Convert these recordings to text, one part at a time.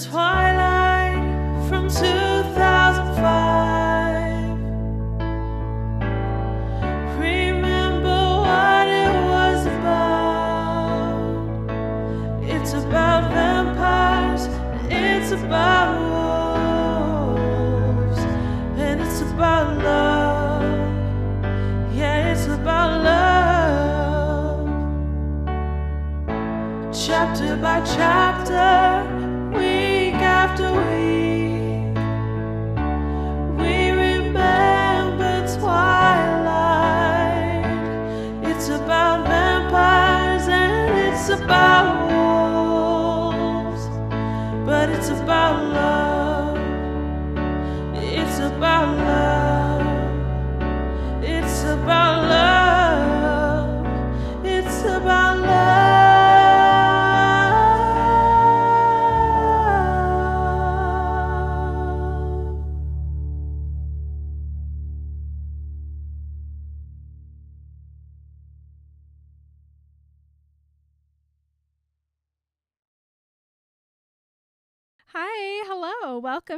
Twilight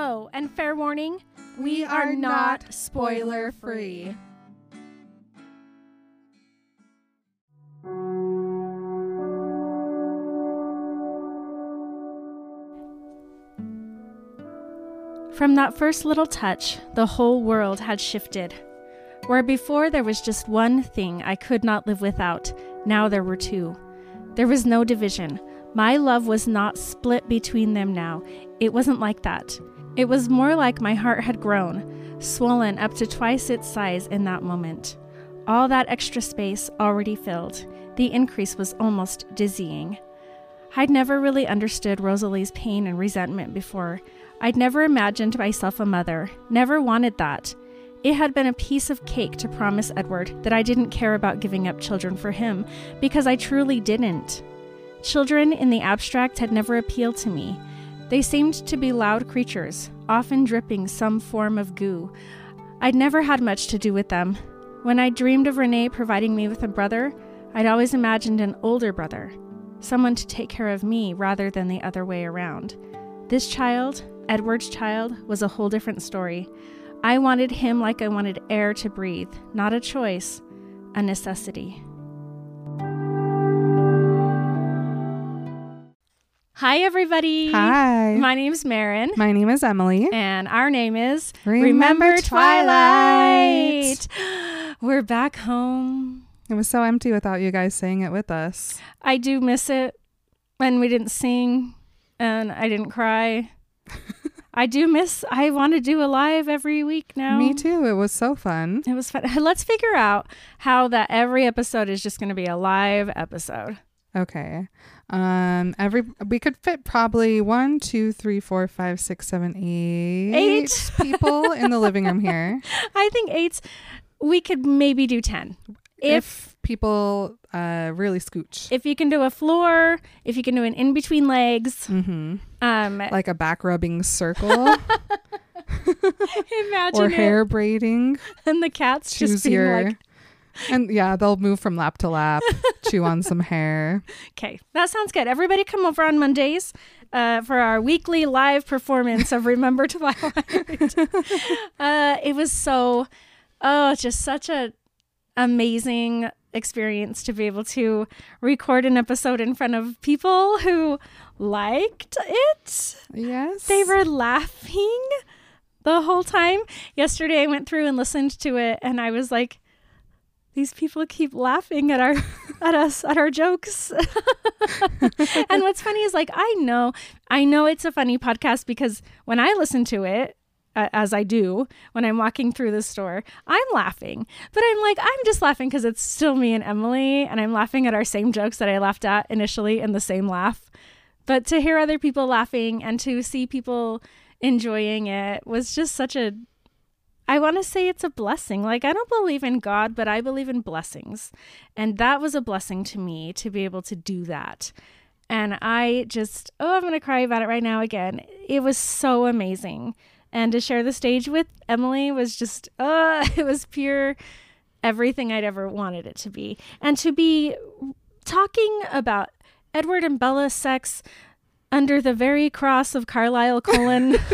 Oh, and fair warning, we, are, not spoiler free. From that first little touch, the whole world had shifted. Where before there was just one thing I could not live without, now there were two. There was no division. My love was not split between them now. It wasn't like that. It was more like my heart had grown, swollen up to twice its size in that moment. All that extra space already filled. The increase was almost dizzying. I'd never really understood Rosalie's pain and resentment before. I'd never imagined myself a mother, never wanted that. It had been a piece of cake to promise Edward that I didn't care about giving up children for him, because I truly didn't. Children in the abstract had never appealed to me. They seemed to be loud creatures, often dripping some form of goo. I'd never had much to do with them. When I dreamed of Renee providing me with a brother, I'd always imagined an older brother, someone to take care of me rather than the other way around. This child, Edward's child, was a whole different story. I wanted him like I wanted air to breathe, not a choice, a necessity. Hi, everybody. Hi. My name's Marin. My name is Emily. And our name is Remember Twilight. We're back home. It was so empty without you guys saying it with us. I do miss it when we didn't sing and I didn't cry. I do miss, I want to do a live every week now. Me too. It was so fun. It was fun. Let's figure out how that every episode is just going to be a live episode. Okay. Um, every we could fit probably one, two, three, four, five, six, seven, eight, Eight. people in the living room here. I think eight's, we could maybe do 10. If, If people uh really scooch. if you can do a floor, if you can do an in between legs, mm-hmm. um, Like a back rubbing circle imagine or it. hair braiding. and the cats Choose just being your like, and yeah, they'll move from lap to lap, chew on some hair. okay, that sounds good. Everybody come over on Mondays uh, for our weekly live performance of Remember Twilight. uh, it was so, oh, just such a amazing experience to be able to record an episode in front of people who liked it. Yes. They were laughing the whole time. Yesterday I went through and listened to it and I was like these people keep laughing at our at us at our jokes. and what's funny is like I know I know it's a funny podcast because when I listen to it as I do when I'm walking through the store, I'm laughing. But I'm like, I'm just laughing because it's still me and Emily, and I'm laughing at our same jokes that I laughed at initially in the same laugh. But to hear other people laughing and to see people enjoying it was just such a I want to say it's a blessing. Like, I don't believe in God, but I believe in blessings. And that was a blessing to me to be able to do that. And I just, oh, I'm going to cry about it right now again. It was so amazing. And to share the stage with Emily was just, uh, it was pure everything I'd ever wanted it to be. And to be talking about Edward and Bella's sex under the very cross of Carlisle Cullen.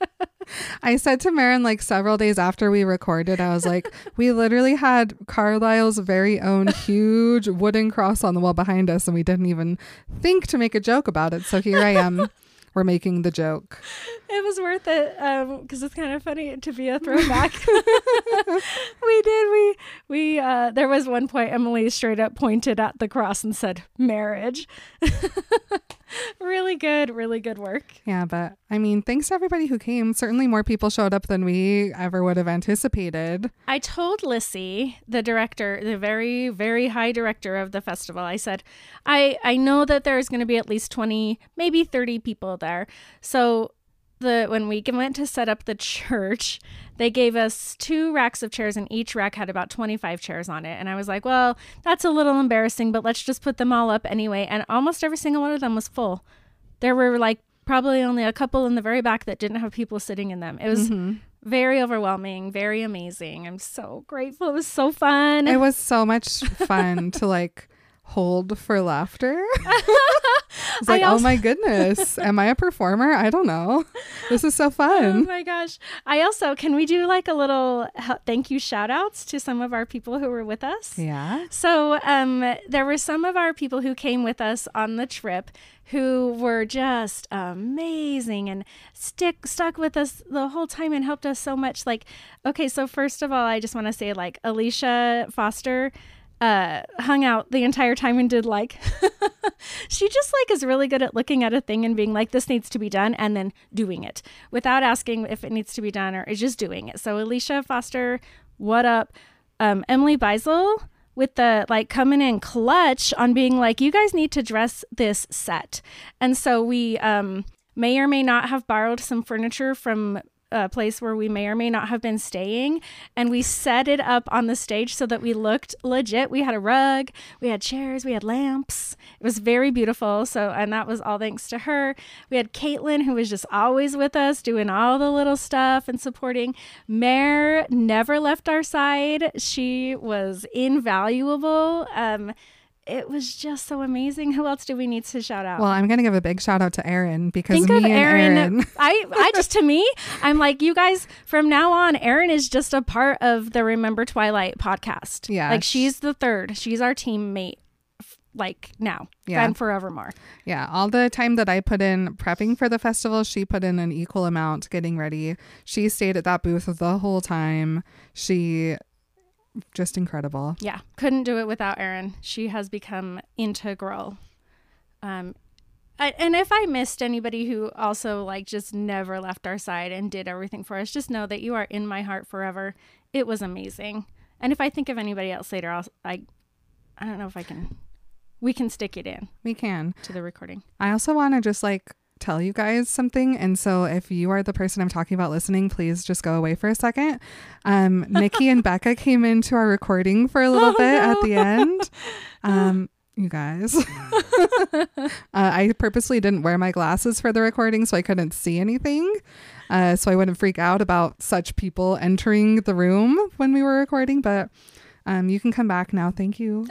I said to Marin like several days after we recorded, I was like, we literally had Carlisle's very own huge wooden cross on the wall behind us, and we didn't even think to make a joke about it. So here I am. We're making the joke. It was worth it because um, it's kind of funny to be a throwback. we did. We we uh, there was one point Emily straight up pointed at the cross and said marriage. really good, really good work. Yeah, but I mean, thanks to everybody who came. Certainly more people showed up than we ever would have anticipated. I told Lissy, the director, the very, very high director of the festival, I said, I, I know that there's going to be at least 20, maybe 30 people there. So the when we went to set up the church, they gave us two racks of chairs and each rack had about 25 chairs on it. And I was like, well, that's a little embarrassing, but let's just put them all up anyway. And almost every single one of them was full. There were like probably only a couple in the very back that didn't have people sitting in them. It was mm-hmm. very overwhelming, very amazing. I'm so grateful. It was so fun. It was so much fun to like hold for laughter. it's like, also- oh my goodness, am I a performer? I don't know. This is so fun. Oh my gosh. I also, can we do like a little thank you shout outs to some of our people who were with us? Yeah. So um, there were some of our people who came with us on the trip who were just amazing and stick stuck with us the whole time and helped us so much like okay so first of all i just want to say like alicia foster uh hung out the entire time and did like she just like is really good at looking at a thing and being like this needs to be done and then doing it without asking if it needs to be done or is just doing it. So alicia foster what up? Um emily beisel with the like coming in clutch on being like you guys need to dress this set. And so we um may or may not have borrowed some furniture from a place where we may or may not have been staying and we set it up on the stage so that we looked legit. We had a rug we had chairs we had lamps. It was very beautiful. So and that was all thanks to her. We had caitlin who was just always with us doing all the little stuff and supporting. Mare never left our side. She was invaluable. Um it was just so amazing. Who else do we need to shout out? Well, I'm gonna give a big shout out to Erin because think me of Erin. Erin I, I just to me, I'm like you guys. From now on, Erin is just a part of the Remember Twilight podcast. Yeah, like she's the third. She's our teammate. Like now yeah. and forevermore. Yeah, all the time that I put in prepping for the festival, she put in an equal amount getting ready. She stayed at that booth the whole time. She just incredible. Yeah, couldn't do it without Erin. She has become integral. Um, I, and if I missed anybody who also like just never left our side and did everything for us, just know that you are in my heart forever. It was amazing. And if I think of anybody else later, I'll I, I don't know if I can. We can stick it in. We can to the recording. I also want to just like tell you guys something. And so if you are the person I'm talking about listening, please just go away for a second. Um, Nikki and Becca came into our recording for a little oh, bit no. at the end. Um, you guys. uh, I purposely didn't wear my glasses for the recording so I couldn't see anything. Uh, so I wouldn't freak out about such people entering the room when we were recording. But um, you can come back now. Thank you.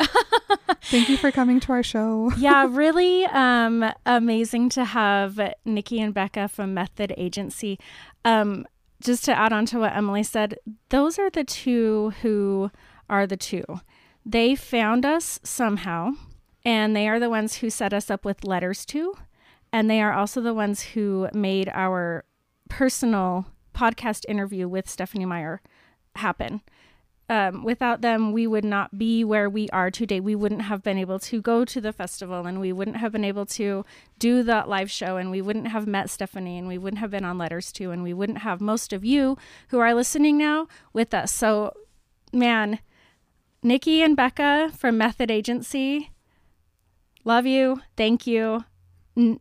Thank you for coming to our show. yeah, really um, amazing to have Nikki and Becca from Method Agency. Um, just to add on to what Emily said, those are the two who are the two. They found us somehow, and they are the ones who set us up with letters to, and they are also the ones who made our personal podcast interview with Stephenie Meyer happen um, without them, we would not be where we are today. We wouldn't have been able to go to the festival and we wouldn't have been able to do that live show and we wouldn't have met Stephenie and we wouldn't have been on Letters to and we wouldn't have most of you who are listening now with us. So, man, Nikki and Becca from Method Agency, love you. Thank you.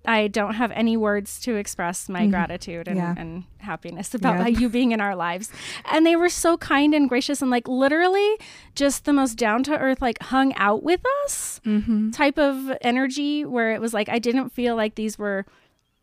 I don't have any words to express my Mhm. gratitude and, Yeah. and happiness about Yeah. you being in our lives. And they were so kind and gracious and like literally just the most down to earth, like hung out with us Mm-hmm. type of energy where it was like I didn't feel like these were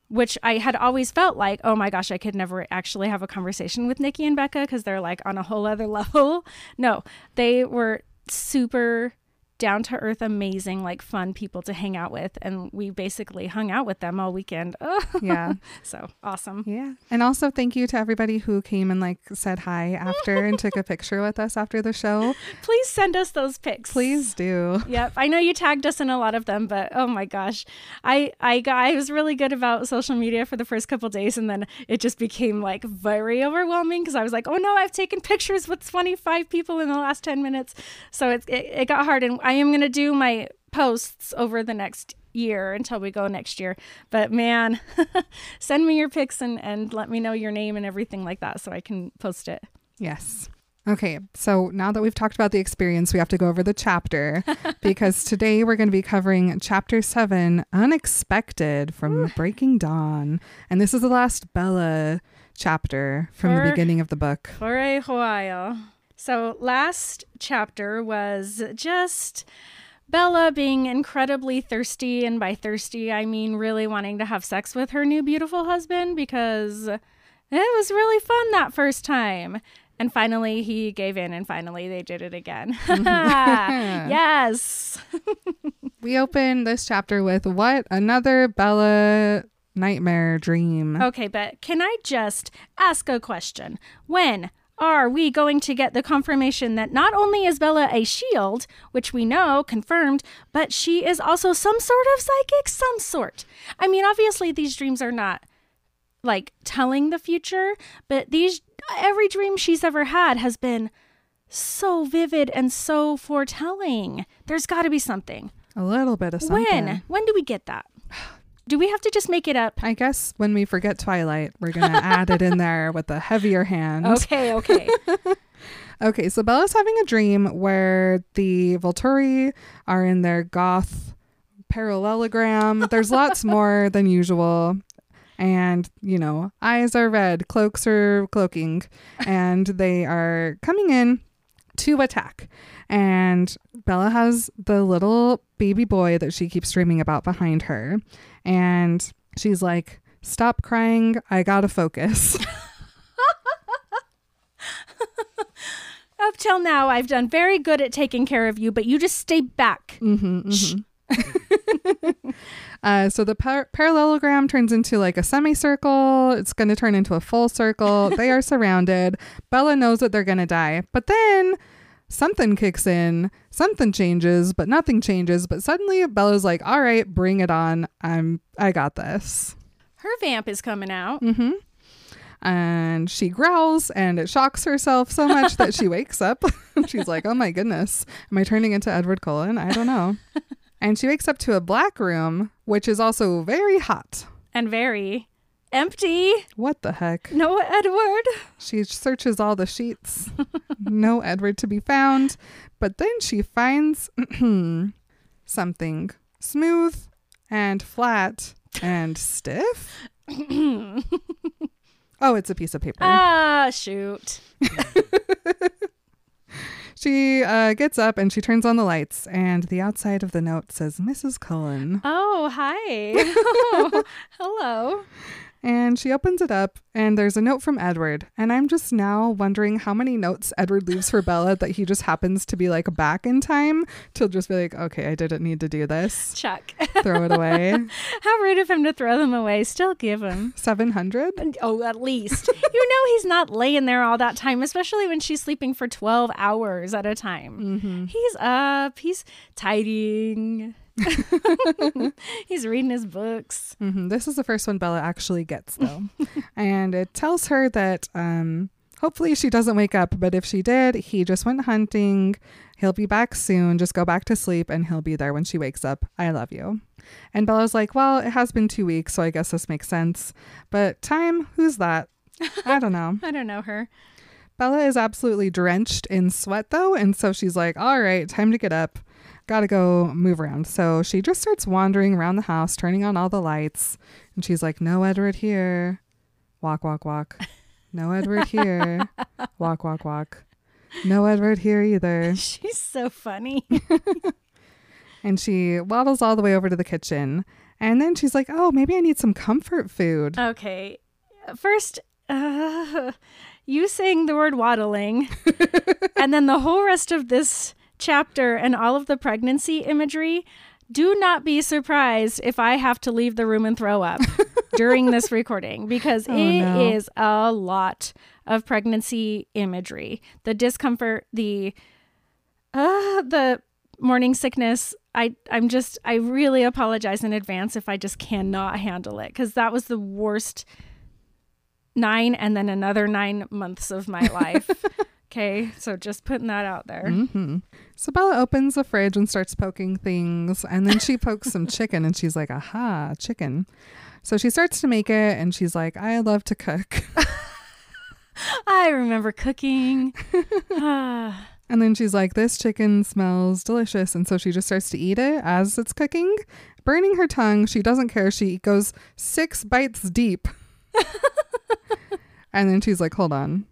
which I had always felt like, oh my gosh, I could never actually have a conversation with Nikki and Becca because they're like on a whole other level. No, they were super down to earth, amazing, like fun people to hang out with. And we basically hung out with them all weekend. Yeah. so awesome. Yeah. And also thank you to everybody who came and like said hi after and took a picture with us after the show. Please send us those pics. Please do. Yep, I know you tagged us in a lot of them, but oh my gosh, I I got I was really good about social media for the first couple days, and then it just became like very overwhelming because I was like, oh no, I've taken pictures with twenty five people in the last ten minutes, so it, it it got hard, and I am gonna do my posts over the next year until we go next year. But man, send me your pics and and let me know your name and everything like that so I can post it. Yes. Okay, so now that we've talked about the experience, we have to go over the chapter because today we're going to be covering chapter seven, Unexpected from Breaking Dawn. And this is the last Bella chapter from the beginning of the book. for a while. So, last chapter was just Bella being incredibly thirsty. And by thirsty, I mean really wanting to have sex with her new beautiful husband because it was really fun that first time. And finally, he gave in, and finally, they did it again. Mm-hmm. yes. We open this chapter with what? Another Bella nightmare dream. Okay, but can I just ask a question? When are we going to get the confirmation that not only is Bella a shield, which we know confirmed, but she is also some sort of psychic, some sort? I mean, obviously, these dreams are not like telling the future, but these every dream she's ever had has been so vivid and so foretelling. There's got to be something. A little bit of something. When? When do we get that? Do we have to just make it up? I guess when we forget Twilight, we're going to add it in there with a heavier hand. Okay, okay. Okay, so Bella's having a dream where the Volturi are in their goth parallelogram. There's lots more than usual. And, you know, eyes are red, cloaks are cloaking, and they are coming in to attack. And Bella has the little baby boy that she keeps dreaming about behind her. And she's like, Stop crying. I gotta focus. Up till now, I've done very good at taking care of you, but you just stay back. Mm-hmm, uh, so the par- parallelogram turns into like a semicircle. It's going to turn into a full circle. they are surrounded. Bella knows that they're going to die. But then something kicks in, something changes, but nothing changes. But suddenly Bella's like, all right, bring it on. I'm, I got this. Her vamp is coming out. Mm-hmm. And she growls and it shocks herself so much that she wakes up. She's like, oh my goodness, am I turning into Edward Cullen? I don't know. and she wakes up to a black room, which is also very hot. And very empty. What the heck? No Edward. She searches all the sheets. no Edward to be found. But then she finds something smooth and flat and stiff. oh, it's a piece of paper. Ah, shoot. She uh, gets up and she turns on the lights, and the outside of the note says, Mrs. Cullen. Oh, hi. Hello. And she opens it up, and there's a note from Edward. And I'm just now wondering how many notes Edward leaves for Bella that he just happens to be like back in time to just be like, okay, I didn't need to do this. Chuck. Throw it away. How rude of him to throw them away. Still give them. 700? Oh, at least. you know he's not laying there all that time, especially when she's sleeping for 12 hours at a time. Mm-hmm. He's up, he's tidying. he's reading his books. hmm This is the first one Bella actually gets, though. and it tells her that um, hopefully she doesn't wake up, but if she did, he just went hunting. He'll be back soon. Just go back to sleep and he'll be there when she wakes up. I love you. And Bella's like, well, it has been two weeks, so I guess this makes sense. But time, who's that? I don't know. I don't know her. Bella is absolutely drenched in sweat, though. And so she's like, all right, time to get up. Gotta go move around. So she just starts wandering around the house, turning on all the lights. And she's like, No Edward here. Walk, walk, walk. No Edward here. Walk, walk, walk. No Edward here either. She's so funny. And she waddles all the way over to the kitchen. And then she's like, Oh, maybe I need some comfort food. okay. First, uh, you saying the word waddling, and then the whole rest of this chapter and all of the pregnancy imagery. Do not be surprised if I have to leave the room and throw up during this recording because Oh, it is no. a lot of pregnancy imagery. The discomfort, the uh, the morning sickness. I I'm just I really apologize in advance if I just cannot handle it because that was the worst nine and then another nine months of my life. Okay, so just putting that out there. hmm So Bella opens the fridge and starts poking things. And then she pokes some chicken and she's like, Aha, chicken. So she starts to make it and she's like, I love to cook. I remember cooking. Ah, And then she's like, This chicken smells delicious. And so she just starts to eat it as it's cooking, burning her tongue. She doesn't care. She goes six bites deep. and then she's like, Hold on.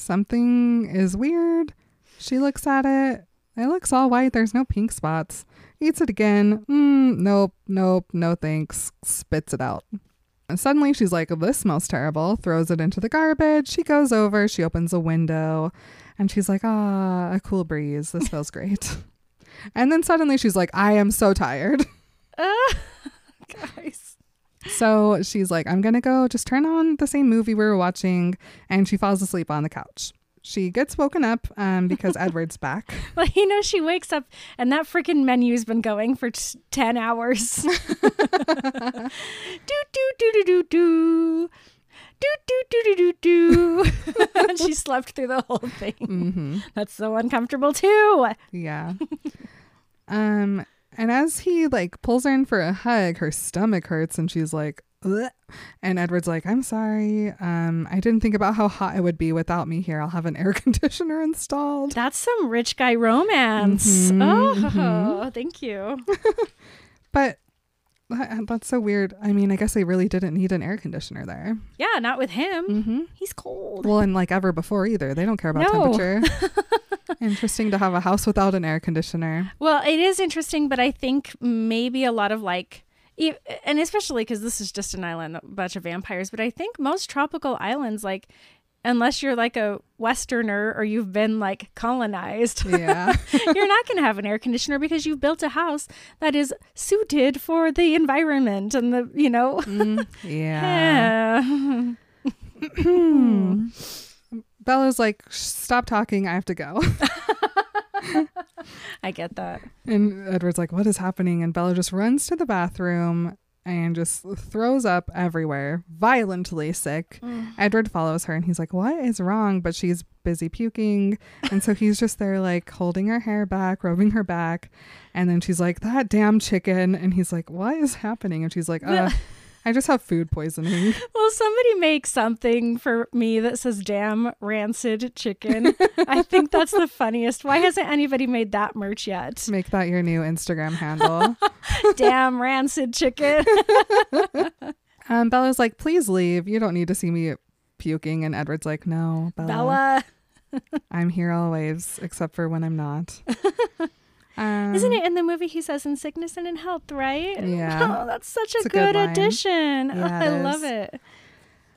Something is weird. She looks at it. It looks all white. There's no pink spots. Eats it again. Mm, nope, nope, no thanks. Spits it out. And suddenly she's like, This smells terrible. Throws it into the garbage. She goes over. She opens a window. And she's like, ah, a cool breeze. This feels great. and then suddenly she's like, I am so tired. ah, guys. So she's like, I'm going to go just turn on the same movie we were watching. And she falls asleep on the couch. She gets woken up um, because Edward's back. Well, you know, she wakes up and that freaking menu's been going for t- 10 hours. do, do, do, do, do, do. Do, do, do, do, do, do. and she slept through the whole thing. hmm That's so uncomfortable, too. Yeah. um, and as he like pulls her in for a hug, her stomach hurts and she's like, Ugh. and Edward's like, I'm sorry. Um, I didn't think about how hot it would be without me here. I'll have an air conditioner installed. That's some rich guy romance. Mhm, oh, mhm. thank you. But that- that's so weird. I mean, I guess they really didn't need an air conditioner there. Yeah, not with him. Mm-hmm. He's cold. Well, and like ever before either. They don't care about No. temperature. Interesting to have a house without an air conditioner. Well, it is interesting, but I think maybe a lot of like, and especially because this is just an island, a bunch of vampires, but I think most tropical islands, like, unless you're like a Westerner or you've been like colonized, Yeah. you're not going to have an air conditioner because you've built a house that is suited for the environment and the, you know. Mm, yeah. Yeah. Bella's like, stop talking. I have to go. I get that. And Edward's like, what is happening? And Bella just runs to the bathroom and just throws up everywhere, violently sick. Edward follows her and he's like, what is wrong? But she's busy puking. And so he's just there, like, holding her hair back, rubbing her back. And then she's like, that damn chicken. And he's like, what is happening? And she's like, uh, I just have food poisoning. Well, somebody make something for me that says damn rancid chicken. I think that's the funniest. Why hasn't anybody made that merch yet? Make that your new Instagram handle. damn rancid chicken. um, Bella's like, please leave. You don't need to see me puking. And Edward's like, no, Bella. Bella. I'm here always, except for when I'm not. Um, Isn't it in the movie he says in sickness and in health, right? Yeah. Oh, that's such a a good, good addition. Yeah, I it love it.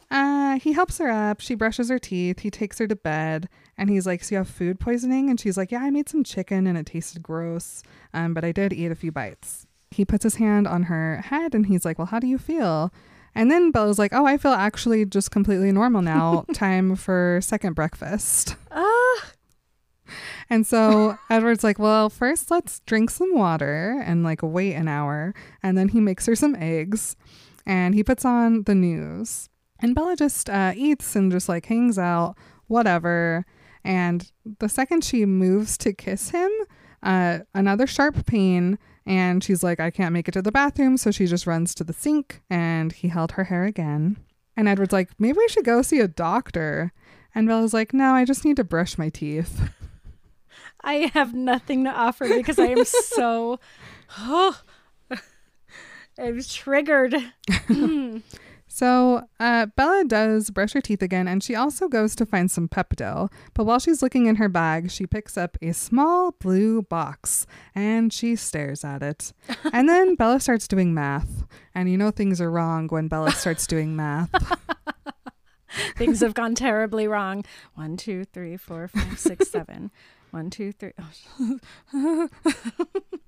Uh, he helps her up. She brushes her teeth. He takes her to bed, and he's like, "So you have food poisoning?" And she's like, "Yeah, I made some chicken, and it tasted gross. Um, but I did eat a few bites." He puts his hand on her head, and he's like, "Well, how do you feel?" And then Bella's like, "Oh, I feel actually just completely normal now. Time for second breakfast." Ah, And so Edward's like, well, first let's drink some water and like wait an hour. And then he makes her some eggs and he puts on the news. And Bella just uh, eats and just like hangs out, whatever. And the second she moves to kiss him, uh, another sharp pain. And she's like, I can't make it to the bathroom. So she just runs to the sink and he held her hair again. And Edward's like, maybe we should go see a doctor. And Bella's like, no, I just need to brush my teeth. I have nothing to offer because I am so. Oh, I'm triggered. So uh, Bella does brush her teeth again, and she also goes to find some Pepto. But while she's looking in her bag, she picks up a small blue box and she stares at it. and then Bella starts doing math, and you know things are wrong when Bella starts doing math. Things have gone terribly wrong. One, two, three, four, five, six, seven. One, two, three. Oh.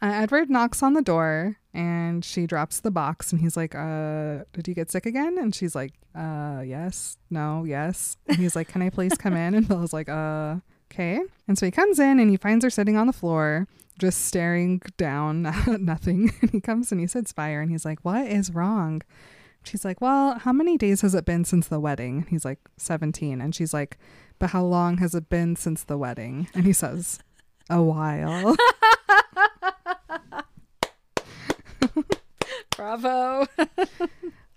Uh, Edward knocks on the door and she drops the box and he's like, uh, did you get sick again? And she's like, uh, yes, no, yes. And he's like, can I please come in? And Bella's like, uh, okay. And so he comes in and he finds her sitting on the floor, just staring down at nothing. And he comes and he sits by her and he's like, what is wrong? She's like, well, how many days has it been since the wedding? He's like, 17. And she's like, but how long has it been since the wedding? And he says, a while. Bravo.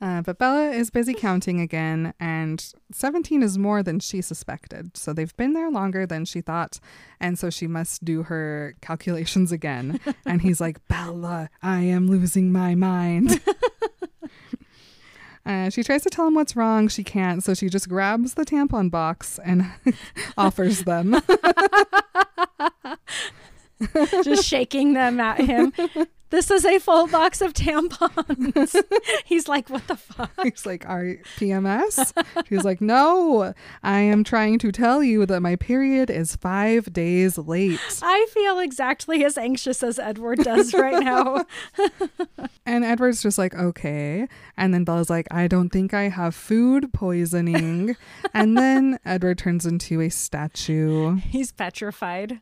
Uh, but Bella is busy counting again, and 17 is more than she suspected. So they've been there longer than she thought. And so she must do her calculations again. and he's like, Bella, I am losing my mind. Uh, she tries to tell him what's wrong. She can't. So she just grabs the tampon box and offers them. Just shaking them at him. This is a full box of tampons. He's like, what the fuck? He's like, Are you PMS? She's like, No, I am trying to tell you that my period is five days late. I feel exactly as anxious as Edward does right now. And Edward's just like, Okay. And then Bella's like, I don't think I have food poisoning. and then Edward turns into a statue. He's petrified.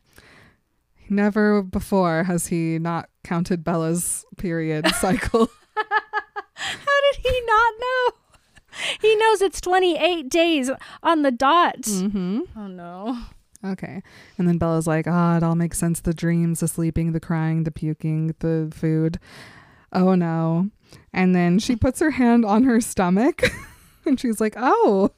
Never before has he not counted Bella's period cycle. How did he not know? He knows it's 28 days on the dot. mm-hmm. Oh no. Okay. And then Bella's like, ah, it all makes sense. The dreams, the sleeping, the crying, the puking, the food. Oh no. And then she puts her hand on her stomach and she's like, oh.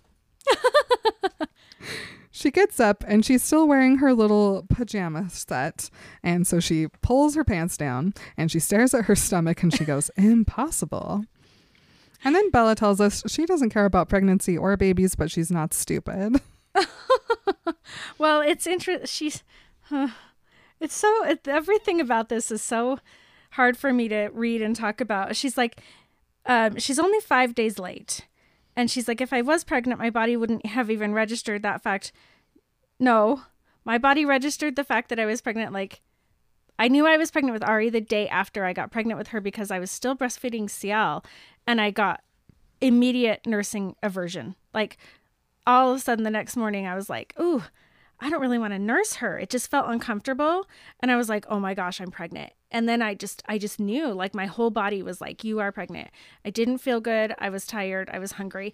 She gets up and she's still wearing her little pajama set. And so she pulls her pants down and she stares at her stomach and she goes, impossible. And then Bella tells us she doesn't care about pregnancy or babies, but she's not stupid. Well, it's interesting. She's. it's so. It, everything about this is so hard for me to read and talk about. She's like, um, she's only five days late. And she's like, if I was pregnant, my body wouldn't have even registered that fact. No, my body registered the fact that I was pregnant. Like, I knew I was pregnant with Ari the day after I got pregnant with her because I was still breastfeeding Ciel and I got immediate nursing aversion. Like, all of a sudden the next morning, I was like, ooh, I don't really want to nurse her. It just felt uncomfortable. And I was like, oh my gosh, I'm pregnant. And then I just, I just knew like my whole body was like, you are pregnant. I didn't feel good. I was tired. I was hungry.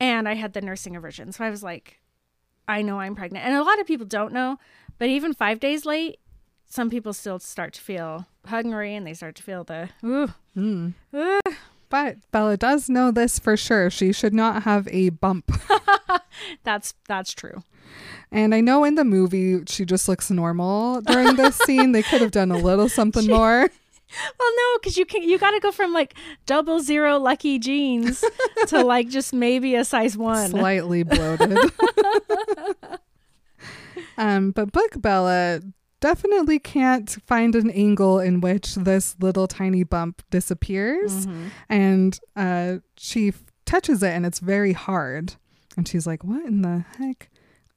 And I had the nursing aversion. So I was like, I know I'm pregnant. And a lot of people don't know, but even five days late, some people still start to feel hungry and they start to feel the, ooh, Mm. ooh. But Bella does know this for sure. She should not have a bump. that's, that's true. And I know in the movie she just looks normal during this scene. They could have done a little something more. Well, no, because you can you got to go from like double zero lucky jeans to like just maybe a size one. Slightly bloated. um, but Book Bella definitely can't find an angle in which this little tiny bump disappears. Mhm. And uh, she f- touches it and it's very hard. And she's like, What in the heck?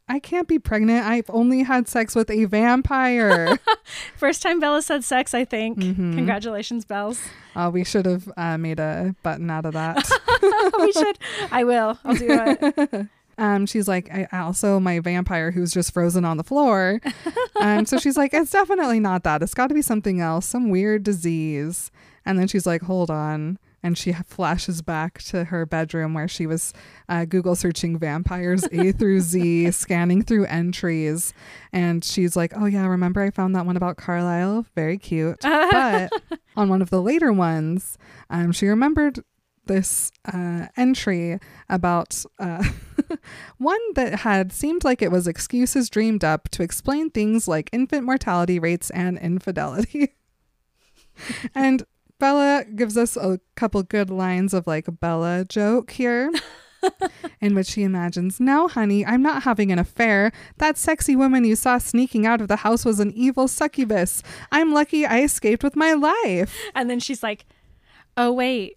I can't be pregnant. I've only had sex with a vampire. First time Bella said sex, I think. Mhm. Congratulations, Bells. uh, we should have uh, made a button out of that. we should. I will. I'll do it. Um, she's like, I also my vampire who's just frozen on the floor. um, so she's like, it's definitely not that. It's got to be something else, some weird disease. And then she's like, hold on. And she flashes back to her bedroom where she was uh, Google searching vampires A through Z, scanning through entries. And she's like, oh, yeah, remember I found that one about Carlisle? Very cute. But on one of the later ones, um, she remembered this uh, entry about uh, One that had seemed like it was excuses dreamed up to explain things like infant mortality rates and infidelity. and Bella gives us a couple good lines of like Bella joke here. in which she imagines, No, honey, I'm not having an affair. That sexy woman you saw sneaking out of the house was an evil succubus. I'm lucky I escaped with my life. And then she's like, "Oh wait,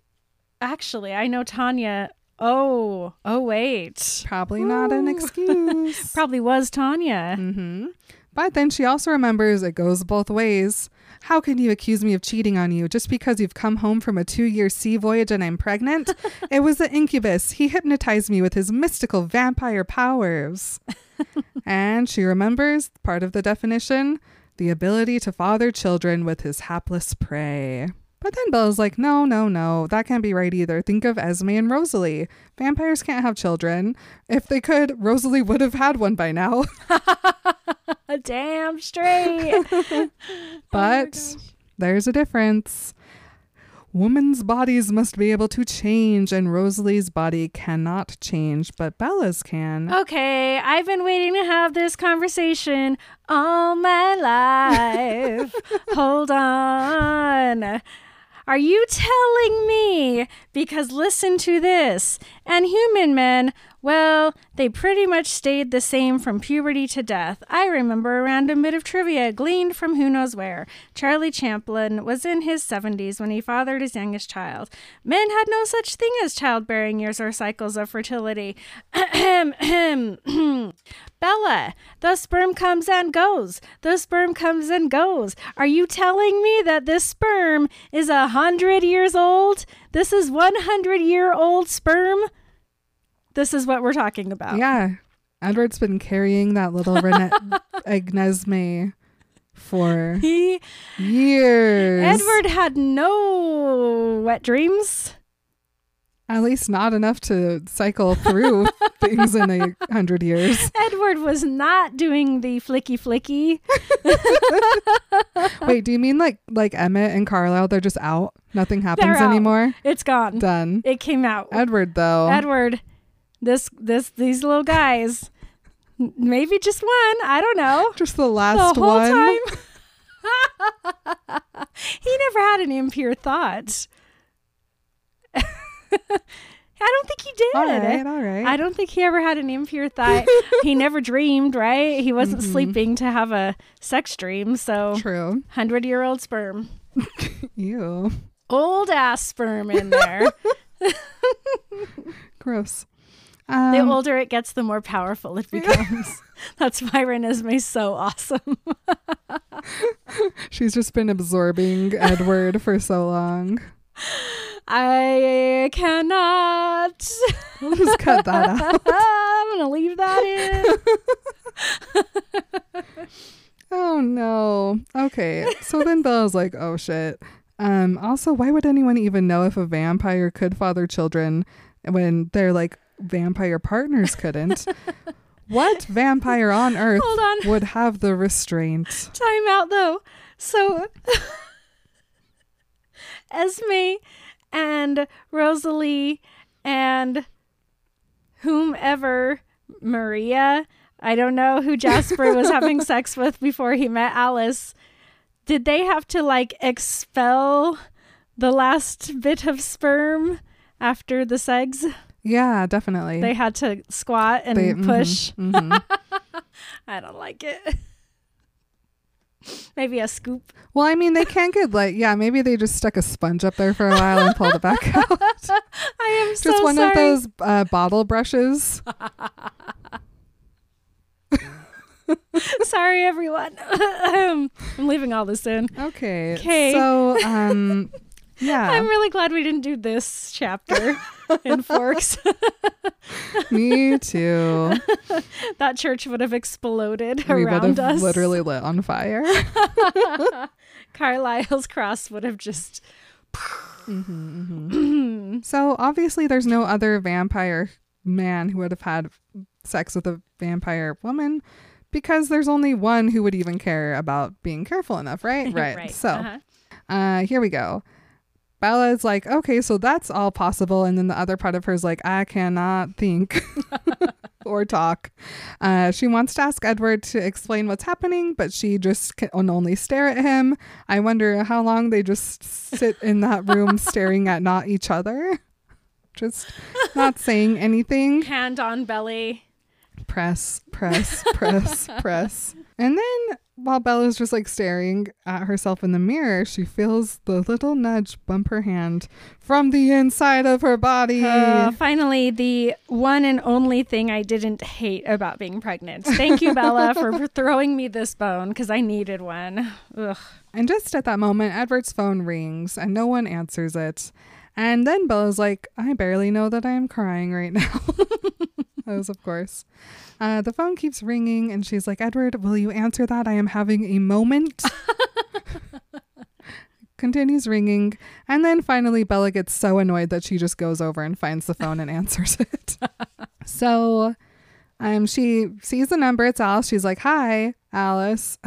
actually, I know Tanya. Oh, oh wait, Probably not an excuse. probably was Tanya." hmm But then she also remembers it goes both ways. How can you accuse me of cheating on you just because you've come home from a two year sea voyage and I'm pregnant? it was the incubus. He hypnotized me with his mystical vampire powers. and she remembers part of the definition the ability to father children with his hapless prey. But then Bella's like, no, no, no, that can't be right either. Think of Esme and Rosalie. Vampires can't have children. If they could, Rosalie would have had one by now. Damn straight. Oh but there's a difference. Women's bodies must be able to change, and Rosalie's body cannot change, but Bella's can. Okay, I've been waiting to have this conversation all my life. Hold on. Are you telling me? Because listen to this. And human men, well, they pretty much stayed the same from puberty to death. I remember a random bit of trivia gleaned from who knows where. Charlie Chaplin was in his 70s when he fathered his youngest child. Men had no such thing as childbearing years or cycles of fertility. Bella, the sperm comes and goes. The sperm comes and goes. Are you telling me that this sperm is a hundred years old? This is 100 year old sperm? This is what we're talking about. Yeah. Edward's been carrying that little Renette Agnesme for He, years. Edward had no wet dreams. At least not enough to cycle through things in a hundred years. Edward was not doing the flicky flicky. Wait, do you mean like like Emmett and Carlisle? They're just out. Nothing happens They're out. anymore. It's gone. Done. It came out. Edward though. Edward, this this these little guys, maybe just one. I don't know. just the last the whole one. time. he never had an impure thought. I don't think he did. All right, all right. I don't think he ever had an impure thought. he never dreamed, right? He wasn't Mhm. sleeping to have a sex dream. So, True. hundred year old sperm, Ew. old ass sperm in there. Gross. The Um, older it gets, the more powerful it becomes. That's why Renesmee's so awesome. she's just been absorbing Edward for so long. I cannot. We'll just cut that out. I'm gonna leave that in. Oh no. Okay. So then Bella's like, oh shit. Um, also, why would anyone even know if a vampire could father children when they're like vampire partners couldn't? what vampire on earth Hold on. would have the restraint? Time out though. So Esme and Rosalie and whomever Maria, I don't know who Jasper was having sex with before he met Alice. Did they have to like expel the last bit of sperm after the segs? Yeah, definitely. They had to squat and They- mhm, push. mhm. I don't like it. Maybe a scoop. Well, I mean, they can't get like, yeah, maybe they just stuck a sponge up there for a while and pulled it back out. I am Just so one sorry. of those uh, bottle brushes. sorry, everyone. I'm leaving all this in. Okay. Okay. So, um, yeah, I'm really glad we didn't do this chapter in Forks. me too. that church would have exploded we would around have us. literally lit on fire. Carlisle's cross would have just. so obviously, there's no other vampire man who would have had sex with a vampire woman because there's only one who would even care about being careful enough, right? Right. So, uh-huh. uh, here we go. Bella's like, okay, so that's all possible. And then the other part of her is like, I cannot think or talk. Uh, she wants to ask Edward to explain what's happening, but she just can only stare at him. I wonder how long they just sit in that room staring at not each other, just not saying anything. Hand on belly. Press, press, press, press. And then while Bella's just like staring at herself in the mirror, she feels the little nudge bump her hand from the inside of her body. Uh, finally, the one and only thing I didn't hate about being pregnant. Thank you, Bella, for throwing me this bone because I needed one. Ugh. and just at that moment, Edward's phone rings and no one answers it. And then Bella's like, I barely know that I am crying right now. of course. Uh, the phone keeps ringing, and she's like, Edward, will you answer that? I am having a moment. Continues ringing. And then finally, Bella gets so annoyed that she just goes over and finds the phone and answers it. so um, she sees the number. It's Alice. She's like, Hi, Alice.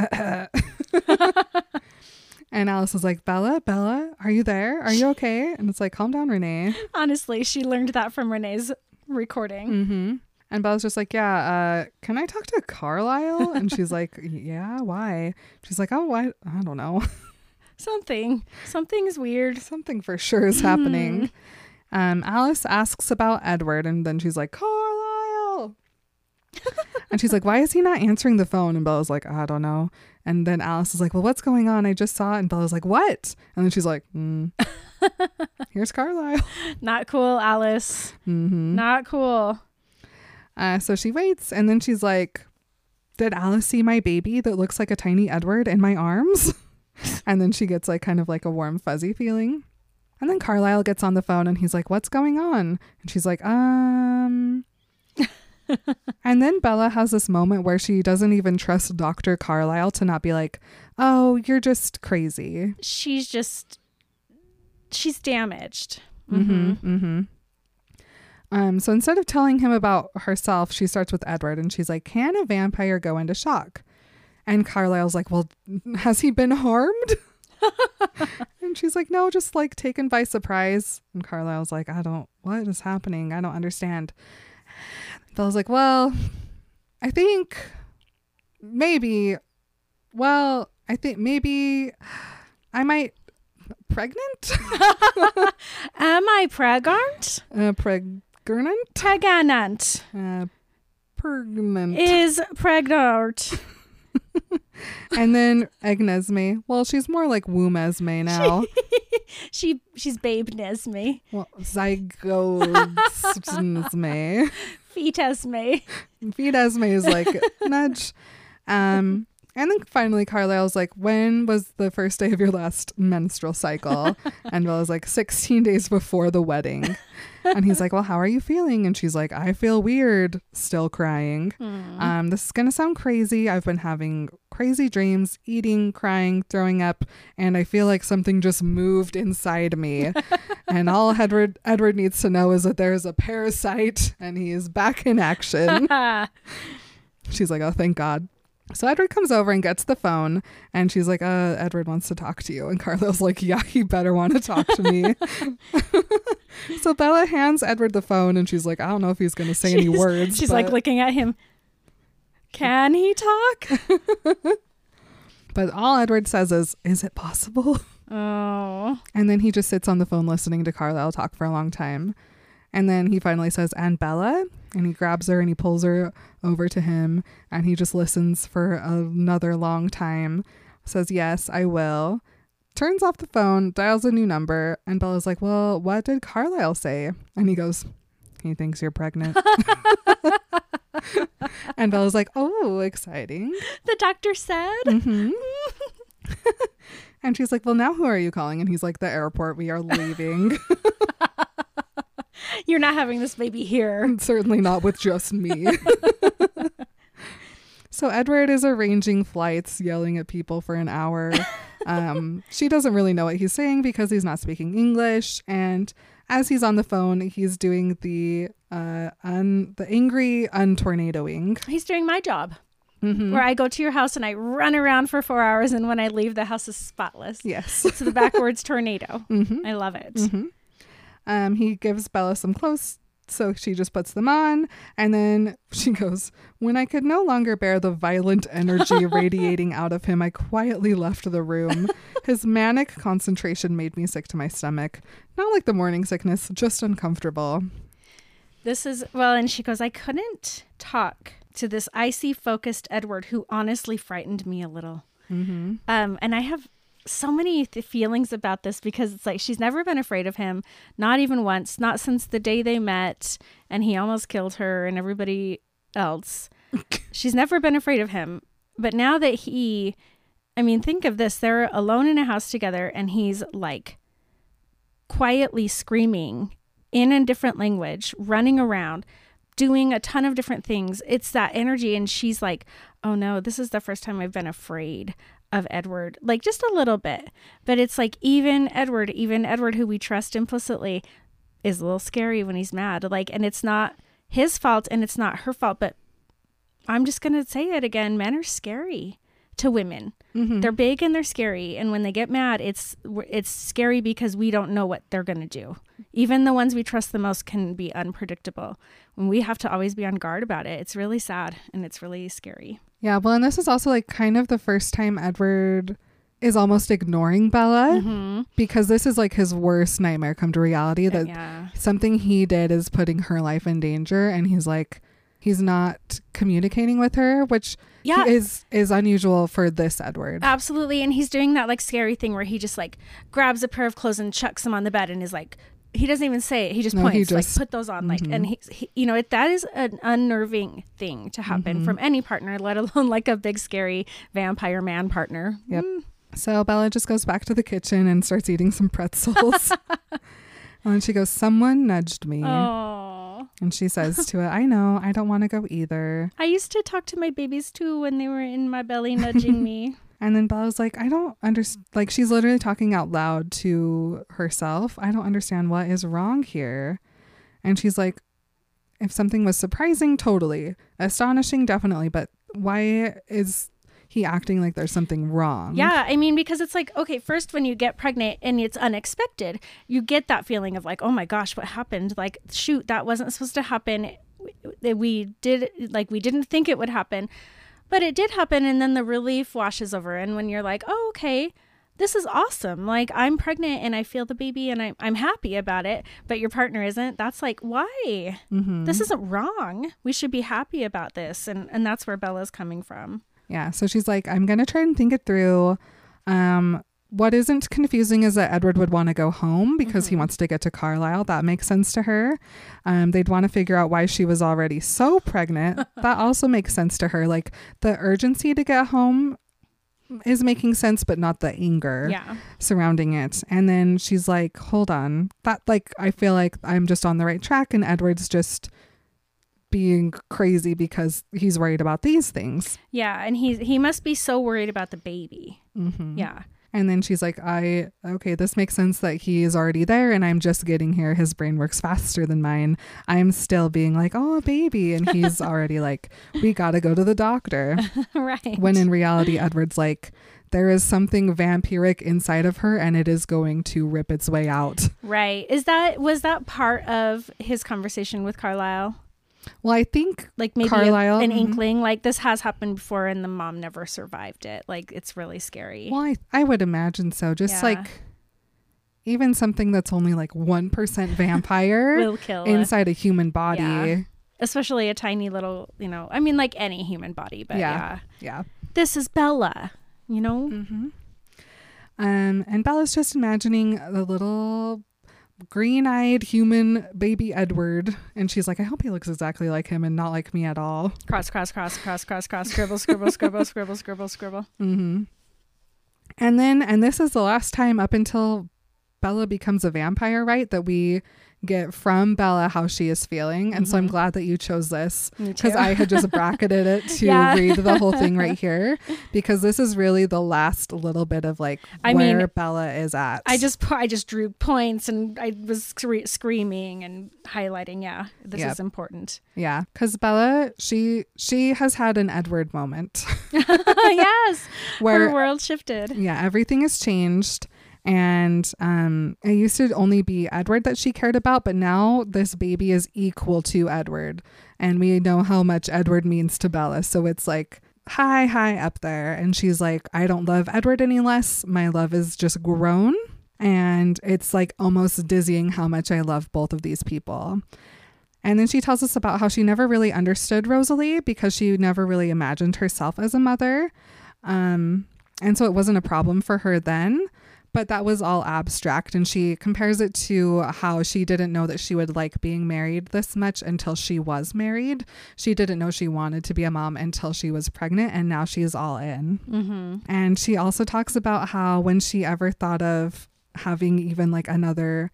and Alice is like, Bella, Bella, are you there? Are you okay? And it's like, Calm down, Renee. Honestly, she learned that from Renee's recording. Mm-hmm. And Bella's just like, yeah, uh, can I talk to Carlisle? And she's like, yeah, why? She's like, oh, I, I don't know. Something. Something's weird. Something for sure is happening. Um, Alice asks about Edward, and then she's like, Carlisle. and she's like, why is he not answering the phone? And Bella's like, I don't know. And then Alice is like, well, what's going on? I just saw it. And Bella's like, what? And then she's like, mm. here's Carlisle. Not cool, Alice. Mm-hmm. Not cool. Uh, so she waits, and then she's like, Did Alice see my baby that looks like a tiny Edward in my arms? and then she gets like kind of like a warm, fuzzy feeling. And then Carlisle gets on the phone and he's like, What's going on? And she's like, Um. and then Bella has this moment where she doesn't even trust Dr. Carlisle to not be like, Oh, you're just crazy. She's just. She's damaged. Mm-hmm. Mm-hmm. Um, so instead of telling him about herself, she starts with Edward and she's like, Can a vampire go into shock? And Carlisle's like, Well, has he been harmed? and she's like, No, just like taken by surprise. And Carlisle's like, I don't, what is happening? I don't understand. Bella's like, Well, I think maybe, well, I think maybe I might, pregnant? Am I pregnant? uh, preg- Gurnant? Pregnant. Uh, pregnant. Is pregnant. and then Agnesme. Well, she's more like womb Esme now. she she's babe Nesme. well, Zygosme. Feet Esme. Feed Esme is like nudge. Um, and then finally, Carlisle's like, "When was the first day of your last menstrual cycle?" and Bella's like, "16 days before the wedding." And he's like, "Well, how are you feeling?" And she's like, "I feel weird." Still crying. Um, this is gonna sound crazy. I've been having crazy dreams, eating, crying, throwing up, and I feel like something just moved inside me. and all Edward Edward needs to know is that there is a parasite, and he is back in action. She's like, "Oh, thank God." So Edward comes over and gets the phone, and she's like, "Uh, Edward wants to talk to you." And Carlisle's like, "Yeah, he better want to talk to me." so Bella hands Edward the phone, and she's like, "I don't know if he's going to say any words." She's like looking at him. Can he talk? But all Edward says is, "Is it possible?" Oh. And then he just sits on the phone listening to Carlisle talk for a long time. And then he finally says, "And Bella?" And he grabs her and he pulls her over to him and he just listens for another long time. Says, "Yes, I will." Turns off the phone, dials a new number, and Bella's like, "Well, what did Carlisle say?" And he goes, "He thinks you're pregnant." and Bella's like, "Oh, exciting." The doctor said. hmm and she's like, Well, now who are you calling? And he's like, The airport. We are leaving. You're not having this baby here. Certainly not with just me. so Edward is arranging flights, yelling at people for an hour. Um, she doesn't really know what he's saying because he's not speaking English. And as he's on the phone, he's doing the uh, un- the angry untornadoing. He's doing my job. Mhm. where I go to your house and I run around for four hours, and when I leave, the house is spotless. Yes. It's the backwards tornado. hmm I love it. hmm Um, he gives Bella some clothes, so she just puts them on, and then she goes, "When I could no longer bear the violent energy radiating out of him, I quietly left the room. His manic concentration made me sick to my stomach. Not like the morning sickness, just uncomfortable." This is, well, and she goes, I couldn't talk to this icy, focused Edward who honestly frightened me a little. Mm-hmm. Um, and I have so many th- feelings about this because it's like she's never been afraid of him, not even once, not since the day they met and he almost killed her and everybody else. she's never been afraid of him. But now that he, I mean, think of this they're alone in a house together and he's like quietly screaming in a different language, running around, doing a ton of different things. It's that energy. And she's like, oh no, this is the first time I've been afraid of Edward, like just a little bit. But it's like, even Edward, even Edward, who we trust implicitly, is a little scary when he's mad. Like, and it's not his fault and it's not her fault. But I'm just going to say it again men are scary to women. Mm-hmm. They're big and they're scary, and when they get mad, it's it's scary because we don't know what they're gonna do. Even the ones we trust the most can be unpredictable. When we have to always be on guard about it, it's really sad and it's really scary. Yeah, well, and this is also like kind of the first time Edward is almost ignoring Bella Mm-hmm. because this is like his worst nightmare come to reality that yeah, something he did is putting her life in danger and he's like he's not communicating with her which yeah, is is unusual for this Edward. absolutely. And he's doing that like scary thing where he just like grabs a pair of clothes and chucks them on the bed and is like. He doesn't even say it. He just No, he points, just- like put those on, like, and he, he you know, it, that is an unnerving thing to happen Mhm. from any partner, let alone like a big scary vampire man partner. Yep. Mm. So Bella just goes back to the kitchen and starts eating some pretzels. and she goes, "Someone nudged me." Oh, And she says to it, "I know, I don't want to go either." I used to talk to my babies too when they were in my belly nudging me. And then Bella's like, I don't understand. Like, she's literally talking out loud to herself. I don't understand what is wrong here. And she's like, if something was surprising, totally. Astonishing, definitely. But why is he acting like there's something wrong? Yeah, I mean, because it's like, okay, first when you get pregnant and it's unexpected, you get that feeling of like, oh my gosh, what happened? Like, shoot, that wasn't supposed to happen. We- did, like, we didn't think it would happen, but it did happen. And then the relief washes over. And when you're like, oh, okay, this is awesome. Like, I'm pregnant and I feel the baby and I'm, I'm happy about it, but your partner isn't, that's like, why? hmm This isn't wrong. We should be happy about this. And, and that's where Bella's coming from. Yeah. So she's like, I'm going to try and think it through. Um, what isn't confusing is that Edward would want to go home because he Mhm. wants to get to Carlisle. That makes sense to her. Um, they'd want to figure out why she was already so pregnant. that also makes sense to her. Like the urgency to get home is making sense, but not the anger Yeah. surrounding it. And then she's like, hold on. That, like, I feel like I'm just on the right track, and Edward's just being crazy because he's worried about these things. Yeah, and he he must be so worried about the baby. Mm-hmm. Yeah. And then she's like, I, okay, this makes sense that he is already there and I'm just getting here. His brain works faster than mine. I'm still being like, oh, baby. And he's already like, we got to go to the doctor. right. When in reality, Edward's like, there is something vampiric inside of her and it is going to rip its way out. right. Is that was that part of his conversation with Carlisle? Well, I think, Like maybe a- Carlisle, an mhm. inkling like this has happened before and the mom never survived it. Like it's really scary. well, I, I would imagine so. Just Yeah. like even something that's only like 1% vampire Will kill a- inside a human body. Yeah. especially a tiny little, you know, I mean like any human body, but Yeah. yeah. yeah. This is Bella, you know? Mm-hmm. Um, and Bella's just imagining the little green-eyed human baby Edward, and she's like, "I hope he looks exactly like him and not like me at all." Cross, cross, cross, cross, cross, cross, scribble, scribble, scribble, scribble, scribble, scribble. Mm-hmm. And then, and this is the last time up until Bella becomes a vampire, right? That we get from Bella how she is feeling. And so I'm mm-hmm. glad that you chose this because. I had just bracketed it to Yeah. read the whole thing right here because this is really the last little bit of like I where mean, Bella is at. I just I just drew points and I was scre- screaming and highlighting. Yeah, this Yep. is important. yeah, because Bella she she has had an Edward moment yes, where her world shifted. yeah everything has changed and um it used to only be edward that she cared about but now this baby is equal to edward. And we know how much edward means to bella. So it's like high high up there. And she's like i don't love edward any less. My love is just grown. And it's like almost dizzying how much i love both of these people. And then she tells us about how she never really understood rosalie because she never really imagined herself as a mother. Um and so it wasn't a problem for her then but that was all abstract and she compares it to how she didn't know that she would like being married this much until she was married she didn't know she wanted to be a mom until she was pregnant and now she's all in Mm-hmm. and she also talks about how when she ever thought of having even like another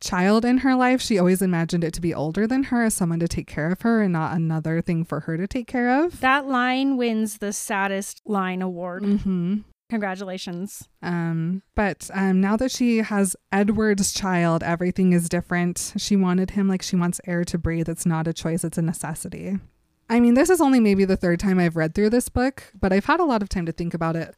child in her life she always imagined it to be older than her as someone to take care of her and not another thing for her to take care of That line wins the saddest line award. mm-hmm. Congratulations. Um, but um, now that she has Edward's child, everything is different. She wanted him like she wants air to breathe. It's not a choice, it's a necessity. I mean, this is only maybe the third time I've read through this book, but I've had a lot of time to think about it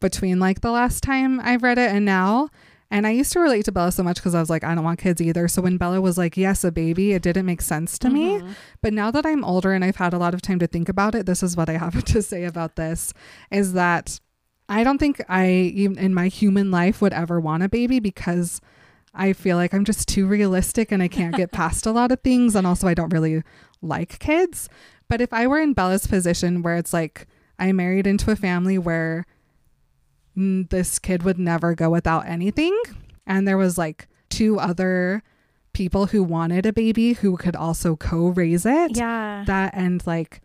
between like the last time I've read it and now. And I used to relate to Bella so much because I was like, I don't want kids either. So when Bella was like, yes, a baby, it didn't make sense to me. Mhm. But now that I'm older and I've had a lot of time to think about it, this is what I have to say about this is that I don't think I even in my human life would ever want a baby because I feel like I'm just too realistic and I can't get past a lot of things and also I don't really like kids. But if I were in Bella's position where it's like I married into a family where this kid would never go without anything and there was like two other people who wanted a baby who could also co-raise it Yeah. that and like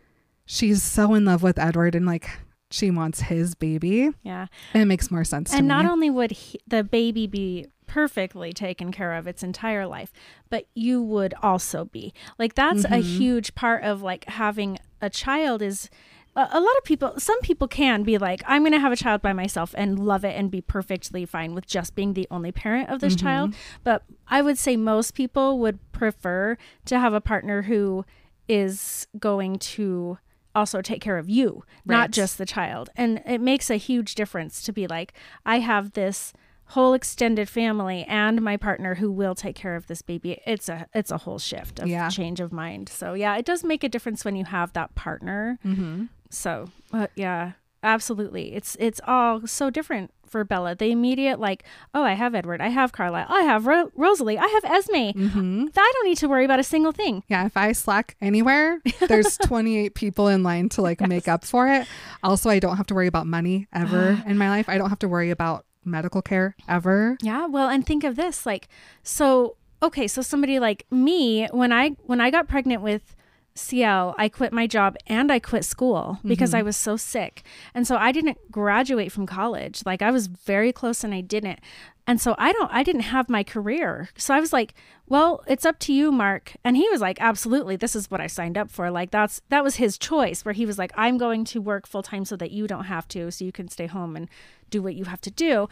she's so in love with Edward and like she wants his baby. yeah. And It makes more sense And not me. only would he, the baby be perfectly taken care of its entire life, but you would also be. Like that's a Mhm. huge part of like having a child is a, a lot of people some people can be like I'm going to have a child by myself and love it and be perfectly fine with just being the only parent of this Mhm. child, but I would say most people would prefer to have a partner who is going to also take care of you, Right. not just the child. And it makes a huge difference to be like, I have this whole extended family and my partner who will take care of this baby. It's a it's a whole shift of Yeah. change of mind. So yeah, it does make a difference when you have that partner. Mm-hmm. So uh, yeah, absolutely. It's it's all so different for Bella. The immediate like, oh, I have Edward, I have Carlisle, I have Ro- Rosalie, I have Esme. Mm-hmm. I don't need to worry about a single thing. Yeah, if I slack anywhere, there's 28 people in line to like make up for it. Also, I don't have to worry about money ever in my life. I don't have to worry about medical care ever. Yeah, well, and think of this like so okay, so somebody like me when I when I got pregnant with CL, I quit my job and I quit school because I was so sick. And so I didn't graduate from college. Like I was very close and I didn't. And so I don't I didn't have my career. So I was like, "Well, it's up to you, Mark." And he was like, "Absolutely. This is what I signed up for." Like that's that was his choice where he was like, "I'm going to work full time so that you don't have to, so you can stay home and do what you have to do."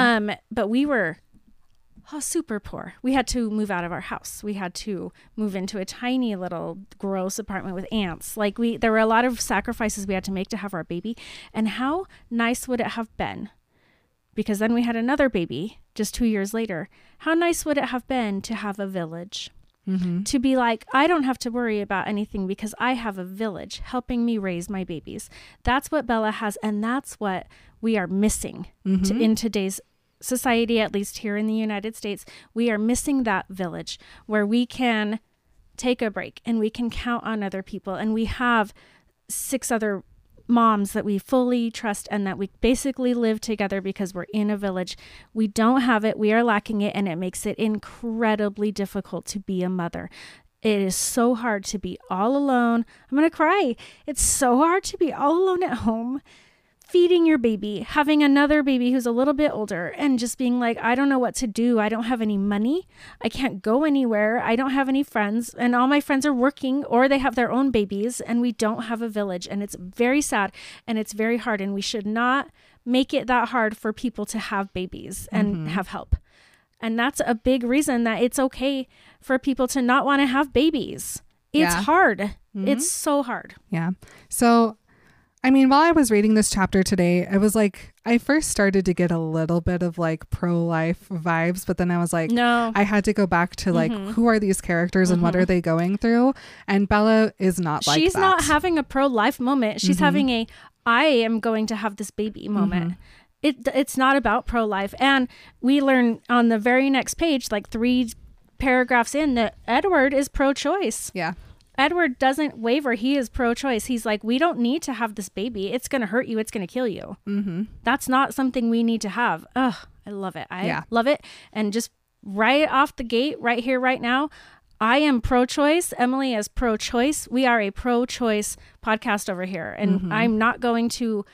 Um, but we were oh, super poor. We had to move out of our house. We had to move into a tiny little gross apartment with ants. Like we there were a lot of sacrifices we had to make to have our baby. And how nice would it have been? Because then we had another baby just 2 years later. How nice would it have been to have a village? Mm-hmm. To be like, I don't have to worry about anything because I have a village helping me raise my babies. That's what Bella has, and that's what we are missing Mm-hmm. to, in today's society, at least here in the United States, we are missing that village where we can take a break and we can count on other people and we have six other moms that we fully trust and that we basically live together because we're in a village. We don't have it, we are lacking it, and it makes it incredibly difficult to be a mother. It is so hard to be all alone. I'm going to cry. It's so hard to be all alone at home feeding your baby, having another baby who's a little bit older, and just being like, I don't know what to do. I don't have any money. I can't go anywhere. I don't have any friends. And all my friends are working or they have their own babies, and we don't have a village. And it's very sad and it's very hard. And we should not make it that hard for people to have babies and mm-hmm. have help. And that's a big reason that it's okay for people to not want to have babies. It's Yeah. hard. It's mm-hmm. so hard. Yeah. So, I mean, while I was reading this chapter today, I was like, I first started to get a little bit of like pro life vibes, but then I was like, No. I had to go back to like, Mhm. who are these characters and what are they going through? And Bella is not like she's not having a pro life moment. She's Mhm. having a I am going to have this baby moment. Mm-hmm. It it's not about pro life. And we learn on the very next page, like three paragraphs in, that Edward is pro choice. yeah. Edward doesn't waver. He is pro choice. He's like, we don't need to have this baby. It's going to hurt you. It's going to kill you. Mm-hmm. That's not something we need to have. Ugh, I love it. I Yeah. love it. And just right off the gate, right here, right now, I am pro choice. Emily is pro choice. We are a pro choice podcast over here. And Mm-hmm. I'm not going to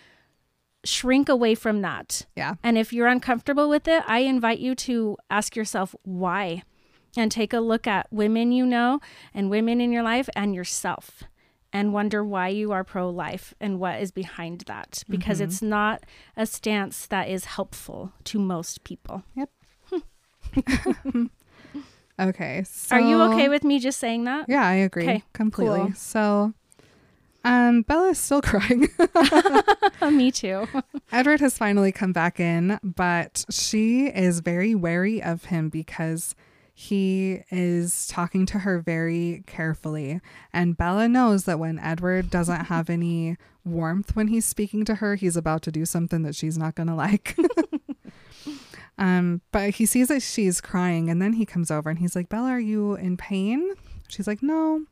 shrink away from that. Yeah. And if you're uncomfortable with it, I invite you to ask yourself why and take a look at women you know and women in your life and yourself and wonder why you are pro life and what is behind that because Mm-hmm. it's not a stance that is helpful to most people. Yep. okay. So, are you okay with me just saying that? Yeah, I agree Okay, completely. cool. So, um, Bella's still crying. me too. Edward has finally come back in, but she is very wary of him because he is talking to her very carefully. And Bella knows that when Edward doesn't have any warmth when he's speaking to her, he's about to do something that she's not going to like. um, but he sees that she's crying and then he comes over and he's like, Bella, are you in pain? She's like, no.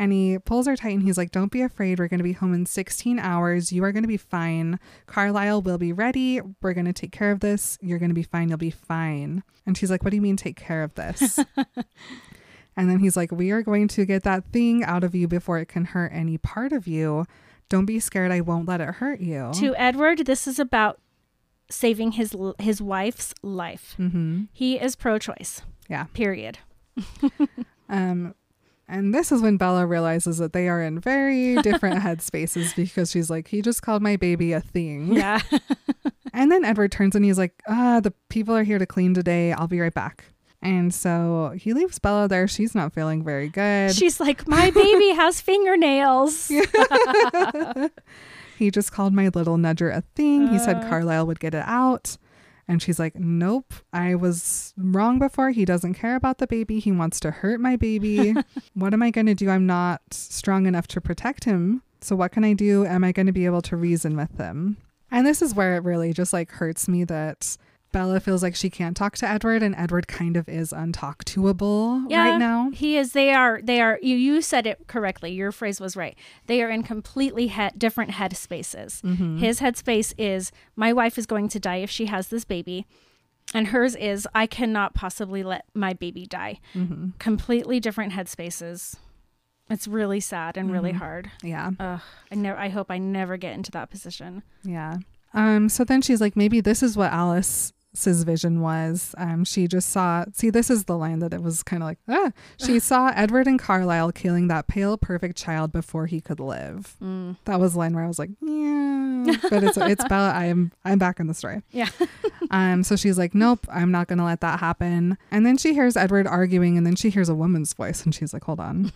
And he pulls her tight and he's like, Don't be afraid. We're going to be home in 16 hours. You are going to be fine. Carlisle will be ready. We're going to take care of this. You're going to be fine. You'll be fine. And she's like, What do you mean, take care of this? and then he's like, We are going to get that thing out of you before it can hurt any part of you. Don't be scared. I won't let it hurt you. to Edward, this is about saving his his wife's life. mm-hmm. He is pro choice. Yeah. Period. Um, and this is when Bella realizes that they are in very different headspaces because she's like, He just called my baby a thing. Yeah. And then Edward turns and he's like, ah, the people are here to clean today. I'll be right back. And so he leaves Bella there. She's not feeling very good. She's like, My baby has fingernails. he just called my little nudger a thing. he said Uh. Carlisle would get it out. And she's like, Nope, I was wrong before. He doesn't care about the baby. He wants to hurt my baby. what am I going to do? I'm not strong enough to protect him. So what can I do? Am I going to be able to reason with him? And this is where it really just like hurts me that Bella feels like she can't talk to Edward and Edward kind of is untalk toable Yeah, right now. He is. They are. They are. You. You said it correctly. Your phrase was right. They are in completely he- different head spaces. Mm-hmm. His headspace is my wife is going to die if she has this baby, and hers is I cannot possibly let my baby die. Mm-hmm. Completely different headspaces. It's really sad and really Mm-hmm. hard. Yeah. Ugh. I never. I hope I never get into that position. Yeah. Um, so then she's like, maybe this is what Alice's vision was. Um, she just saw, see, this is the line that it was kind of like, ah, she saw Edward and Carlisle killing that pale, perfect child before he could live. Mm. That was the line where I was like, yeah, but it's, it's Bella. I am, I'm back in the story. Yeah. Um, so she's like, nope, I'm not going to let that happen. And then she hears Edward arguing and then she hears a woman's voice and she's like, hold on.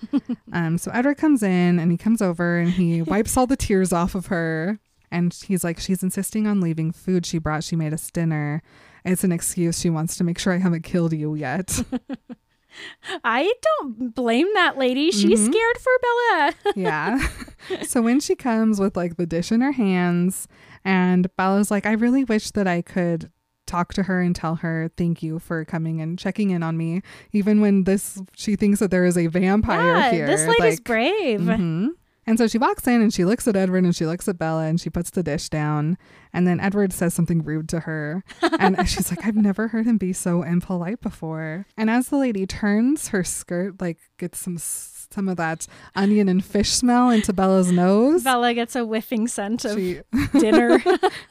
um, so Edward comes in and he comes over and he wipes all the tears off of her. And he's like, she's insisting on leaving food she brought. She made us dinner. It's an excuse. She wants to make sure I haven't killed you yet. I don't blame that lady. She's Mhm. scared for Bella. yeah. so when she comes with like the dish in her hands, and Bella's like, I really wish that I could talk to her and tell her thank you for coming and checking in on me, even when this she thinks that there is a vampire yeah, here. this lady's like, brave. mhm. And so she walks in and she looks at Edward and she looks at Bella and she puts the dish down. And then Edward says something rude to her. And she's like, I've never heard him be so impolite before. And as the lady turns, her skirt like gets some some of that onion and fish smell into Bella's nose. Bella gets a whiffing scent of She dinner.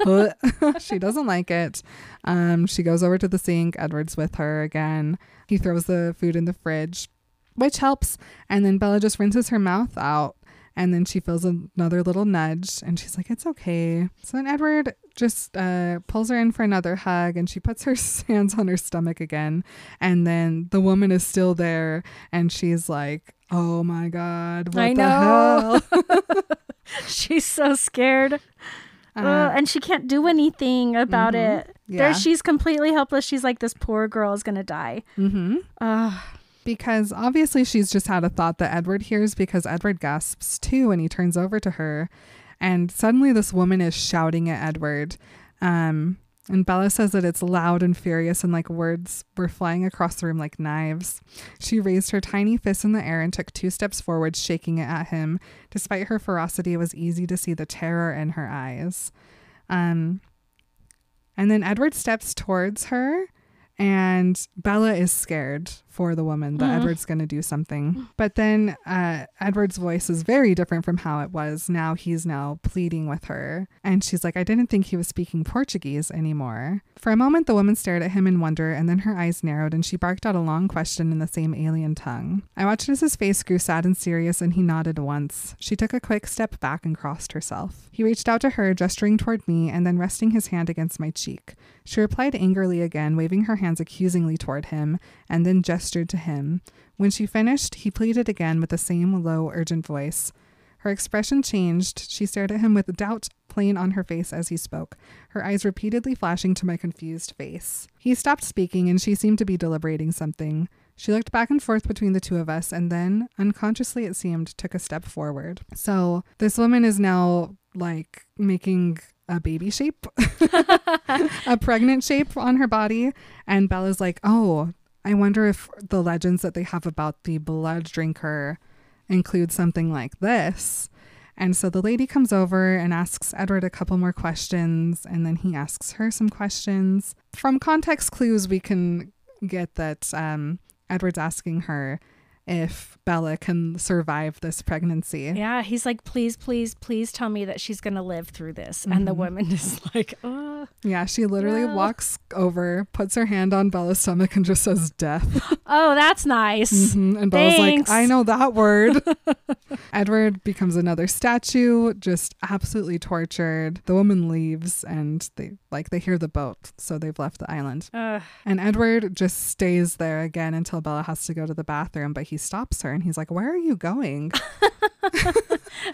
she doesn't like it. Um, she goes over to the sink. Edward's with her again. He throws the food in the fridge, which helps. And then Bella just rinses her mouth out. And then she feels another little nudge and she's like, it's okay. So then Edward just uh, pulls her in for another hug and she puts her hands on her stomach again. And then the woman is still there and she's like, oh my God, what I the know. hell? She's so scared. Uh, Ugh, and she can't do anything about Mhm. it. Yeah. There, she's completely helpless. She's like, this poor girl is gonna die. mm-hmm. Because obviously she's just had a thought that Edward hears because Edward gasps too when he turns over to her. And suddenly this woman is shouting at Edward. Um, and Bella says that it's loud and furious and like words were flying across the room like knives. She raised her tiny fist in the air and took two steps forward, shaking it at him. Despite her ferocity, it was easy to see the terror in her eyes. Um, and then Edward steps towards her, and Bella is scared for the woman that Mhm. Edward's going to do something. But then uh, Edward's voice is very different from how it was. Now he's now pleading with her. And she's like, I didn't think he was speaking Portuguese anymore. For a moment, the woman stared at him in wonder, and then her eyes narrowed, and she barked out a long question in the same alien tongue. I watched as his face grew sad and serious, and he nodded once. She took a quick step back and crossed herself. He reached out to her, gesturing toward me, and then resting his hand against my cheek. She replied angrily again, waving her hands accusingly toward him, and then gestured to him. When she finished, he pleaded again with the same low, urgent voice. Her expression changed. She stared at him with doubt plain on her face as he spoke, her eyes repeatedly flashing to my confused face. He stopped speaking, and she seemed to be deliberating something. She looked back and forth between the two of us, and then, unconsciously it seemed, took a step forward. So, this woman is now like making a baby shape, a pregnant shape on her body. And Bella's like, oh, I wonder if the legends that they have about the blood drinker include something like this. And so the lady comes over and asks Edward a couple more questions, and then he asks her some questions. From context clues, we can get that um, Edward's asking her if Bella can survive this pregnancy. Yeah, he's like, please, please, please tell me that she's gonna live through this. And the Mhm. woman is like, oh, Yeah, she literally No. walks over, puts her hand on Bella's stomach, and just says death. oh, that's nice. Mhm. And Bella's Thanks. like, I know that word. Edward becomes another statue, just absolutely tortured. The woman leaves and they like they hear the boat, so they've left the island. Ugh. And Edward just stays there again until Bella has to go to the bathroom, but he stops her and he's like, Where are you going?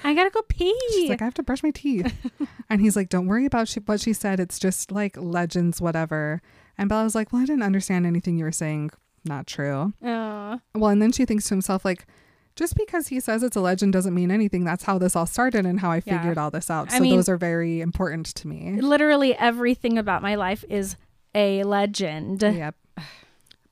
I gotta go pee. She's like, I have to brush my teeth. and he's like, Don't worry about she- what she said. It's just like legends, whatever. And Bella's like, Well, I didn't understand anything you were saying. Not true. oh, Well, and then she thinks to himself, like, just because he says it's a legend doesn't mean anything. That's how this all started and how I Yeah. figured all this out. I So mean- those are very important to me. literally everything about my life is a legend. yep.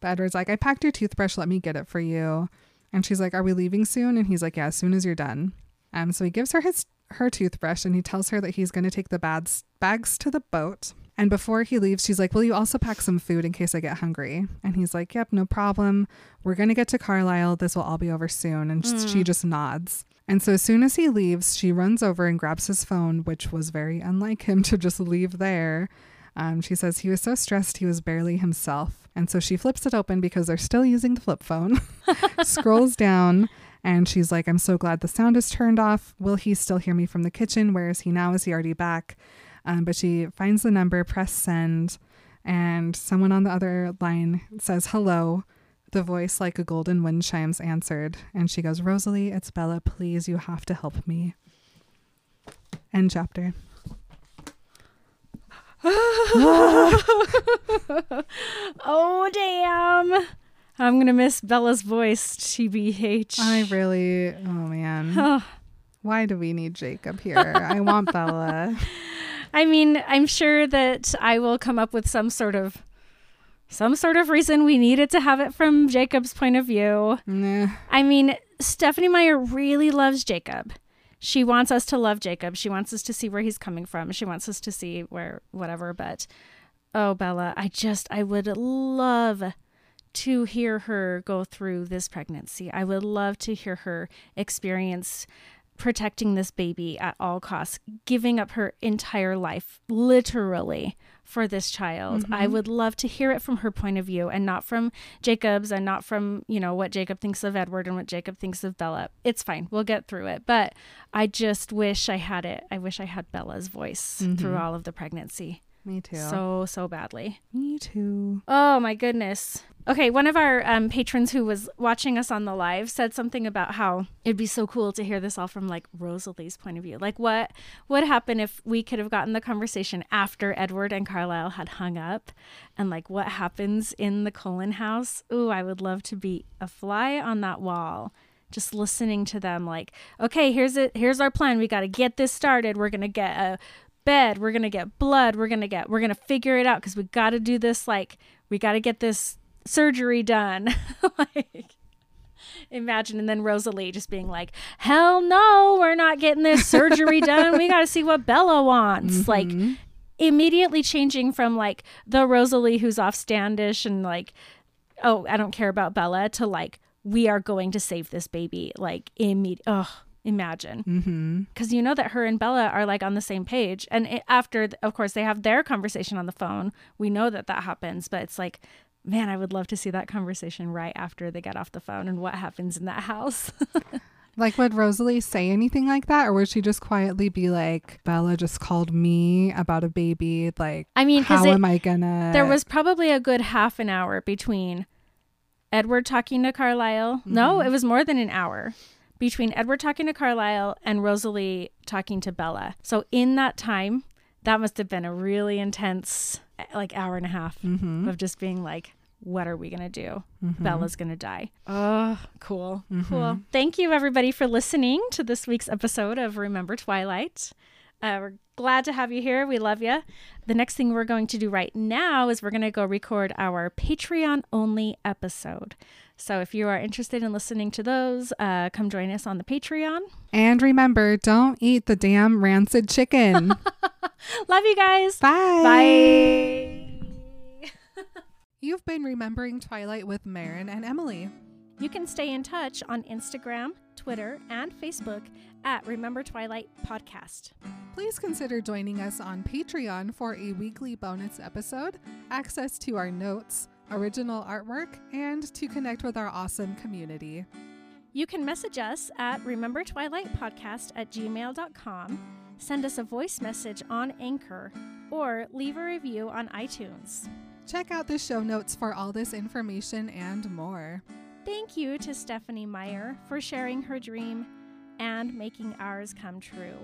But Edward's like, I packed your toothbrush. Let me get it for you. And she's like, Are we leaving soon? And he's like, Yeah, as soon as you're done. Um, so he gives her his her toothbrush and he tells her that he's going to take the bags bags to the boat. And before he leaves, she's like, Will you also pack some food in case I get hungry? And he's like, Yep, no problem. We're going to get to Carlisle. This will all be over soon. And Mm. she just nods. And so as soon as he leaves, she runs over and grabs his phone, which was very unlike him to just leave there. Um, she says he was so stressed he was barely himself. And so she flips it open because they're still using the flip phone, scrolls down, and she's like, I'm so glad the sound is turned off. Will he still hear me from the kitchen? Where is he now? Is he already back? Um, but she finds the number, press send, and someone on the other line says hello. The voice, like a golden wind chimes, answered. And she goes, Rosalie, it's Bella. Please, you have to help me. End chapter. oh damn! I'm gonna miss Bella's voice. TBH. I really, oh man. Why do we need Jacob here? I want Bella. I mean, I'm sure that I will come up with some sort of some sort of reason we needed to have it from Jacob's point of view. Nah. I mean, Stephenie Meyer really loves Jacob. She wants us to love Jacob. She wants us to see where he's coming from. She wants us to see where whatever. But oh, Bella, I just I would love to hear her go through this pregnancy. I would love to hear her experience protecting this baby at all costs, giving up her entire life, literally, for this child. Mm-hmm. I would love to hear it from her point of view and not from Jacob's and not from, you know, what Jacob thinks of Edward and what Jacob thinks of Bella. It's fine. We'll get through it. But I just wish I had it. I wish I had Bella's voice through Mhm. all of the pregnancy. Me too. So, so badly. Me too. Oh my goodness. Okay, one of our um, patrons who was watching us on the live said something about how it'd be so cool to hear this all from like Rosalie's point of view. Like, what would happen if we could have gotten the conversation after Edward and Carlisle had hung up, and like what happens in the Cullen house? Ooh, I would love to be a fly on that wall just listening to them like okay here's it here's our plan we got to get this started we're gonna get a bed we're gonna get blood we're gonna get we're gonna figure it out because we got to do this like we got to get this surgery done. Like imagine and then rosalie just being like hell no we're not getting this surgery done we got to see what bella wants. Like Mhm. immediately changing from like the rosalie who's off standish and like oh i don't care about bella to like we are going to save this baby like immediate oh imagine because you know that her and Bella are like on the same page. And it, after, of course, they have their conversation on the phone. We know that that happens, but it's like, man, I would love to see that conversation right after they get off the phone and what happens in that house. Like, would Rosalie say anything like that, or would she just quietly be like, "Bella just called me about a baby. Like, I mean, how am I gonna?" there was probably a good half an hour between Edward talking to Carlisle. No, Mhm. it was more than an hour between Edward talking to Carlisle and Rosalie talking to Bella. So in that time, that must have been a really intense, like hour and a half Mhm. of just being like, what are we going to do? Mhm. Bella's going to die. Oh, cool. Mhm. Cool. Thank you, everybody, for listening to this week's episode of Remember Twilight. Uh, we're glad to have you here. We love you. The next thing we're going to do right now is we're going to go record our Patreon only episode. So if you are interested in listening to those, uh, come join us on the Patreon. And remember, don't eat the damn rancid chicken. Love you guys. Bye. Bye. You've been remembering Twilight with Marin and Emily. You can stay in touch on Instagram, Twitter, and Facebook at Remember Twilight Podcast. Please consider joining us on Patreon for a weekly bonus episode, access to our notes, original artwork, and to connect with our awesome community. You can message us at remembertwilightpodcast Twilight Podcast at gmail.com, send us a voice message on Anchor, or leave a review on iTunes. Check out the show notes for all this information and more. Thank you to Stephenie Meyer for sharing her dream and making ours come true.